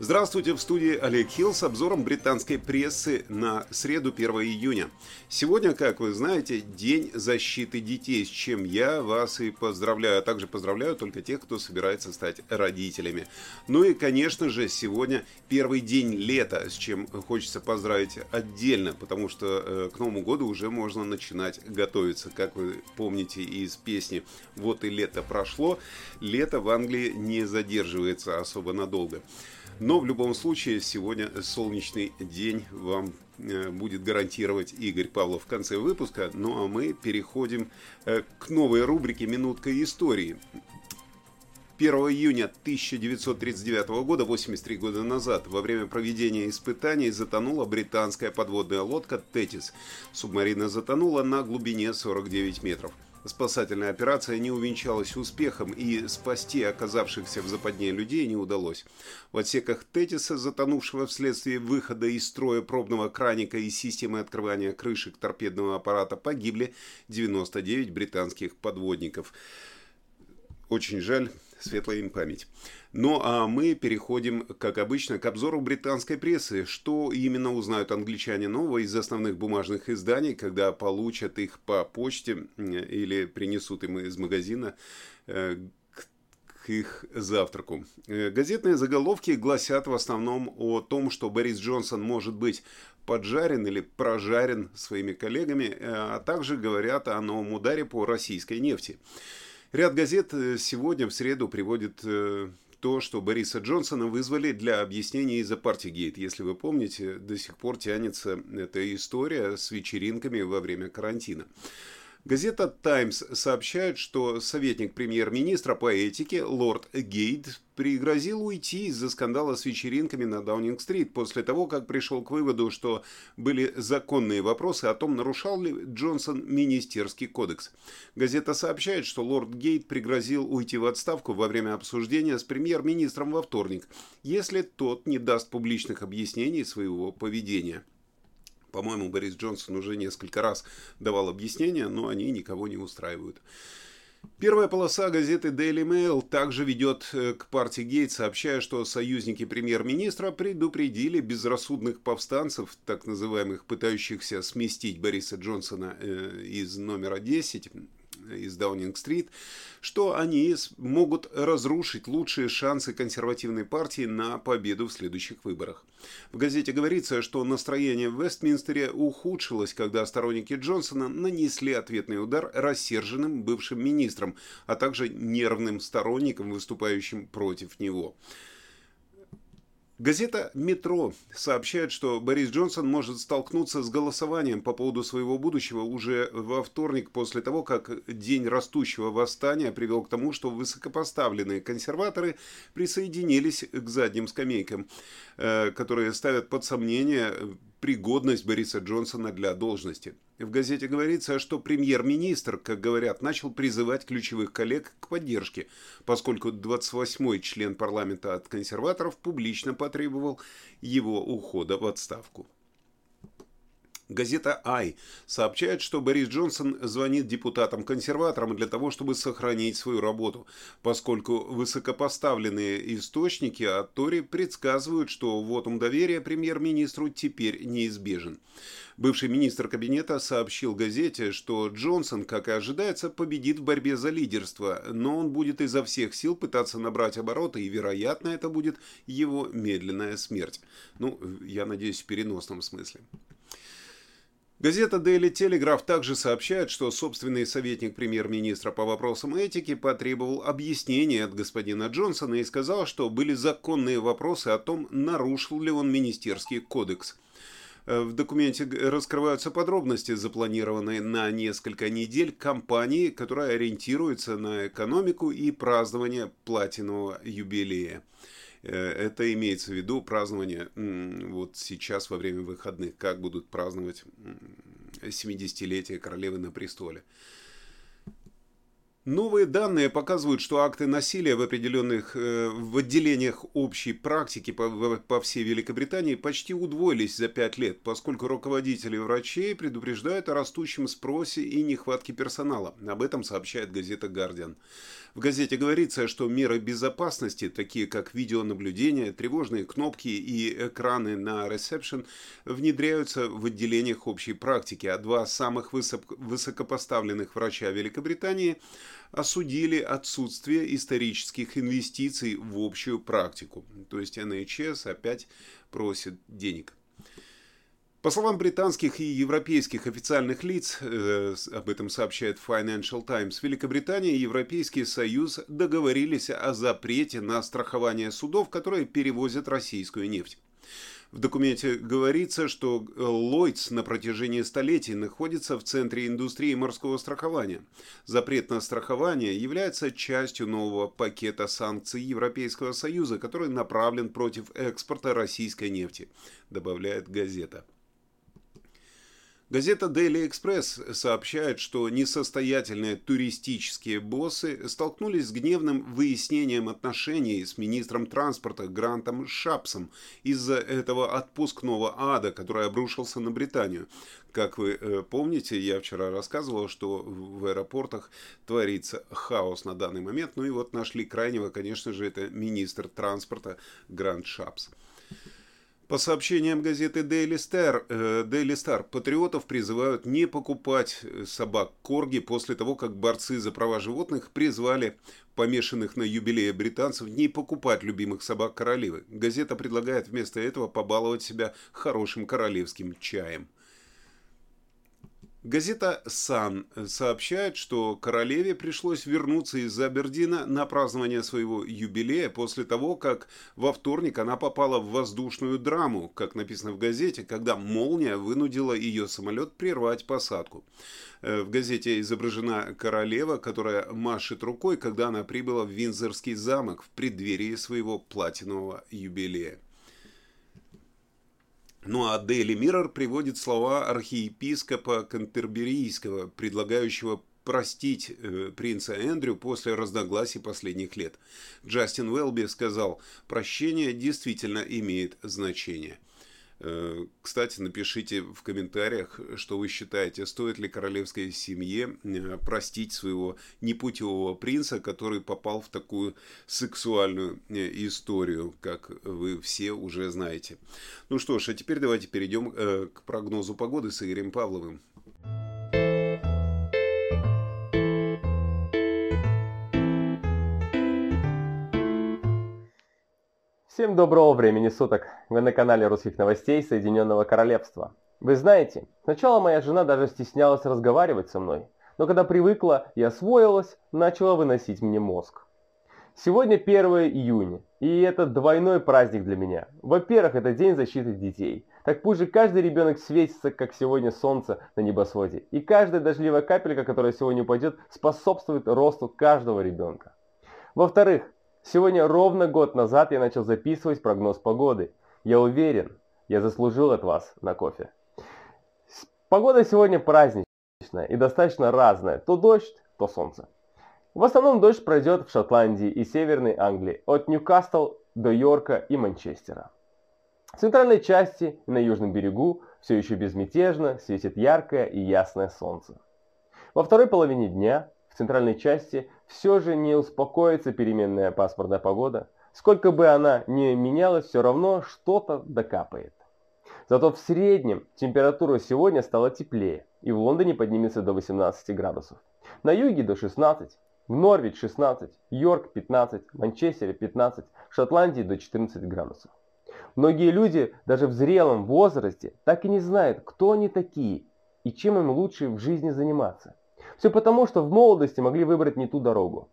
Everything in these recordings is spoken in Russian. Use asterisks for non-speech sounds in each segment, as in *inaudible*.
Здравствуйте, в студии Олег Хилл с обзором британской прессы на среду 1 июня. Сегодня, как вы знаете, День защиты детей, с чем я вас и поздравляю, а также поздравляю только тех, кто собирается стать родителями. Ну и, конечно же, сегодня первый день лета, с чем хочется поздравить отдельно, потому что э, к Новому году уже можно начинать готовиться. Как вы помните из песни «Вот и лето прошло», лето в Англии не задерживается особо надолго. Но в любом случае сегодня солнечный день вам э, будет гарантировать Игорь Павлов в конце выпуска. Ну а мы переходим э, к новой рубрике «Минутка истории». 1 июня 1939 года, 83 года назад, во время проведения испытаний затонула британская подводная лодка «Тетис». Субмарина затонула на глубине 49 метров. Спасательная операция не увенчалась успехом, и спасти оказавшихся в западне людей не удалось. В отсеках Тетиса, затонувшего вследствие выхода из строя пробного краника и системы открывания крышек торпедного аппарата, погибли 99 британских подводников. Очень жаль, светлая им память. Ну а мы переходим, как обычно, к обзору британской прессы. Что именно узнают англичане нового из основных бумажных изданий, когда получат их по почте или принесут им из магазина э, к их завтраку. Э, газетные заголовки гласят в основном о том, что Борис Джонсон может быть поджарен или прожарен своими коллегами, э, а также говорят о новом ударе по российской нефти. Ряд газет сегодня, в среду, приводит то, что Бориса Джонсона вызвали для объяснения из-за партигейт. Если вы помните, до сих пор тянется эта история с вечеринками во время карантина. Газета «Таймс» сообщает, что советник премьер-министра по этике лорд Гейт пригрозил уйти из-за скандала с вечеринками на Даунинг-стрит после того, как пришел к выводу, что были законные вопросы о том, нарушал ли Джонсон министерский кодекс. Газета сообщает, что лорд Гейт пригрозил уйти в отставку во время обсуждения с премьер-министром во вторник, если тот не даст публичных объяснений своего поведения. По-моему, Борис Джонсон уже несколько раз давал объяснения, но они никого не устраивают. Первая полоса газеты Daily Mail также ведет э, к партии Гейт, сообщая, что союзники премьер-министра предупредили безрассудных повстанцев, так называемых, пытающихся сместить Бориса Джонсона э, из номера 10, из Даунинг-стрит, что они могут разрушить лучшие шансы консервативной партии на победу в следующих выборах. В газете говорится, что настроение в Вестминстере ухудшилось, когда сторонники Джонсона нанесли ответный удар рассерженным бывшим министрам, а также нервным сторонникам, выступающим против него. Газета «Метро» сообщает, что Борис Джонсон может столкнуться с голосованием по поводу своего будущего уже во вторник после того, как день растущего восстания привел к тому, что высокопоставленные консерваторы присоединились к задним скамейкам, э, которые ставят под сомнение пригодность Бориса Джонсона для должности. В газете говорится, что премьер-министр, как говорят, начал призывать ключевых коллег к поддержке, поскольку 28-й член парламента от консерваторов публично потребовал его ухода в отставку. Газета «Ай» сообщает, что Борис Джонсон звонит депутатам-консерваторам для того, чтобы сохранить свою работу, поскольку высокопоставленные источники от Тори предсказывают, что вотум доверия премьер-министру теперь неизбежен. Бывший министр кабинета сообщил газете, что Джонсон, как и ожидается, победит в борьбе за лидерство, но он будет изо всех сил пытаться набрать обороты, и, вероятно, это будет его медленная смерть. Ну, я надеюсь, в переносном смысле. Газета Daily Telegraph также сообщает, что собственный советник премьер-министра по вопросам этики потребовал объяснения от господина Джонсона и сказал, что были законные вопросы о том, нарушил ли он министерский кодекс. Э, в документе раскрываются подробности, запланированные на несколько недель кампании, которая ориентируется на экономику и празднование платинового юбилея. Э, это имеется в виду празднование вот сейчас во время выходных, как будут праздновать 70-летие королевы на престоле. Новые данные показывают, что акты насилия в определенных э, в отделениях общей практики по, по всей Великобритании почти удвоились за пять лет, поскольку руководители врачей предупреждают о растущем спросе и нехватке персонала. Об этом сообщает газета «Гардиан». В газете говорится, что меры безопасности, такие как видеонаблюдение, тревожные кнопки и экраны на ресепшн, внедряются в отделениях общей практики, а два самых высокопоставленных врача Великобритании осудили отсутствие исторических инвестиций в общую практику. То есть NHS опять просит денег. По словам британских и европейских официальных лиц, э, об этом сообщает Financial Times, Великобритания и Европейский Союз договорились о запрете на страхование судов, которые перевозят российскую нефть. В документе говорится, что Lloyds на протяжении столетий находится в центре индустрии морского страхования. Запрет на страхование является частью нового пакета санкций Европейского Союза, который направлен против экспорта российской нефти, добавляет газета. Газета Daily Express сообщает, что несостоятельные туристические боссы столкнулись с гневным выяснением отношений с министром транспорта Грантом Шапсом из-за этого отпускного ада, который обрушился на Британию. Как вы э, помните, я вчера рассказывал, что в аэропортах творится хаос на данный момент. Ну и вот нашли крайнего, конечно же, это министр транспорта Грант Шапс. По сообщениям газеты Daily Star, э, Daily Star, патриотов призывают не покупать э, собак Корги после того, как борцы за права животных призвали помешанных на юбилее британцев не покупать любимых собак королевы. Газета предлагает вместо этого побаловать себя хорошим королевским чаем. Газета «Сан» сообщает, что королеве пришлось вернуться из Абердина на празднование своего юбилея после того, как во вторник она попала в воздушную драму, как написано в газете, когда молния вынудила ее самолет прервать посадку. Э, в газете изображена королева, которая машет рукой, когда она прибыла в Винзорский замок в преддверии своего платинового юбилея. Ну а Daily Mirror приводит слова архиепископа Кантерберийского, предлагающего простить э, принца Эндрю после разногласий последних лет. Джастин Уэлби сказал, прощение действительно имеет значение. Э, кстати, напишите в комментариях, что вы считаете, стоит ли королевской семье э, простить своего непутевого принца, который попал в такую сексуальную э, историю, как вы все уже знаете. Ну что ж, а теперь давайте перейдем к прогнозу погоды с Игорем Павловым. Всем доброго времени суток! Вы на канале русских новостей Соединенного Королевства. Вы знаете, сначала моя жена даже стеснялась разговаривать со мной, но когда привыкла и освоилась, начала выносить мне мозг. Сегодня 1 июня, и это двойной праздник для меня. Во-первых, это день защиты детей. Так пусть же каждый ребенок светится, как сегодня солнце на небосводе. И каждая дождливая капелька, которая сегодня упадет, способствует росту каждого ребенка. Во-вторых, Сегодня ровно год назад я начал записывать прогноз погоды. Я уверен, я заслужил от вас на кофе. Погода сегодня праздничная и достаточно разная. То дождь, то солнце. В основном дождь пройдет в Шотландии и Северной Англии, от Ньюкасл до Йорка и Манчестера. В центральной части и на южном берегу все еще безмятежно светит яркое и ясное солнце. Во второй половине дня в центральной части все же не успокоится переменная пасмурная погода. Сколько бы она ни менялась, все равно что-то докапает. Зато в среднем температура сегодня стала теплее, и в Лондоне поднимется до 18 градусов. На юге до 16, в Норвич 16, Йорк 15, Манчестере 15, в Шотландии до 14 градусов. Многие люди даже в зрелом возрасте так и не знают, кто они такие и чем им лучше в жизни заниматься. Все потому, что в молодости могли выбрать не ту дорогу.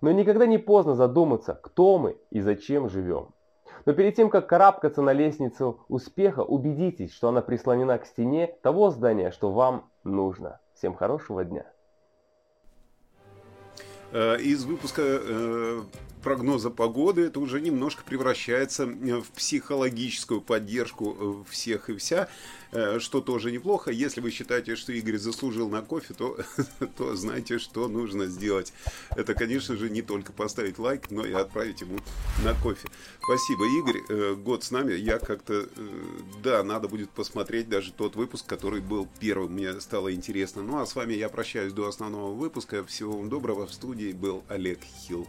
Но никогда не поздно задуматься, кто мы и зачем живем. Но перед тем, как карабкаться на лестницу успеха, убедитесь, что она прислонена к стене того здания, что вам нужно. Всем хорошего дня. Э, из выпуска э, прогноза погоды, это уже немножко превращается в психологическую поддержку всех и вся. Э, что тоже неплохо. Если вы считаете, что Игорь заслужил на кофе, то, *laughs* то знаете, что нужно сделать. Это, конечно же, не только поставить лайк, но и отправить ему на кофе. Спасибо, Игорь. Э, год с нами. Я как-то, э, да, надо будет посмотреть даже тот выпуск, который был первым. Мне стало интересно. Ну, а с вами я прощаюсь до основного выпуска. Всего вам доброго. В студии был Олег Хилл.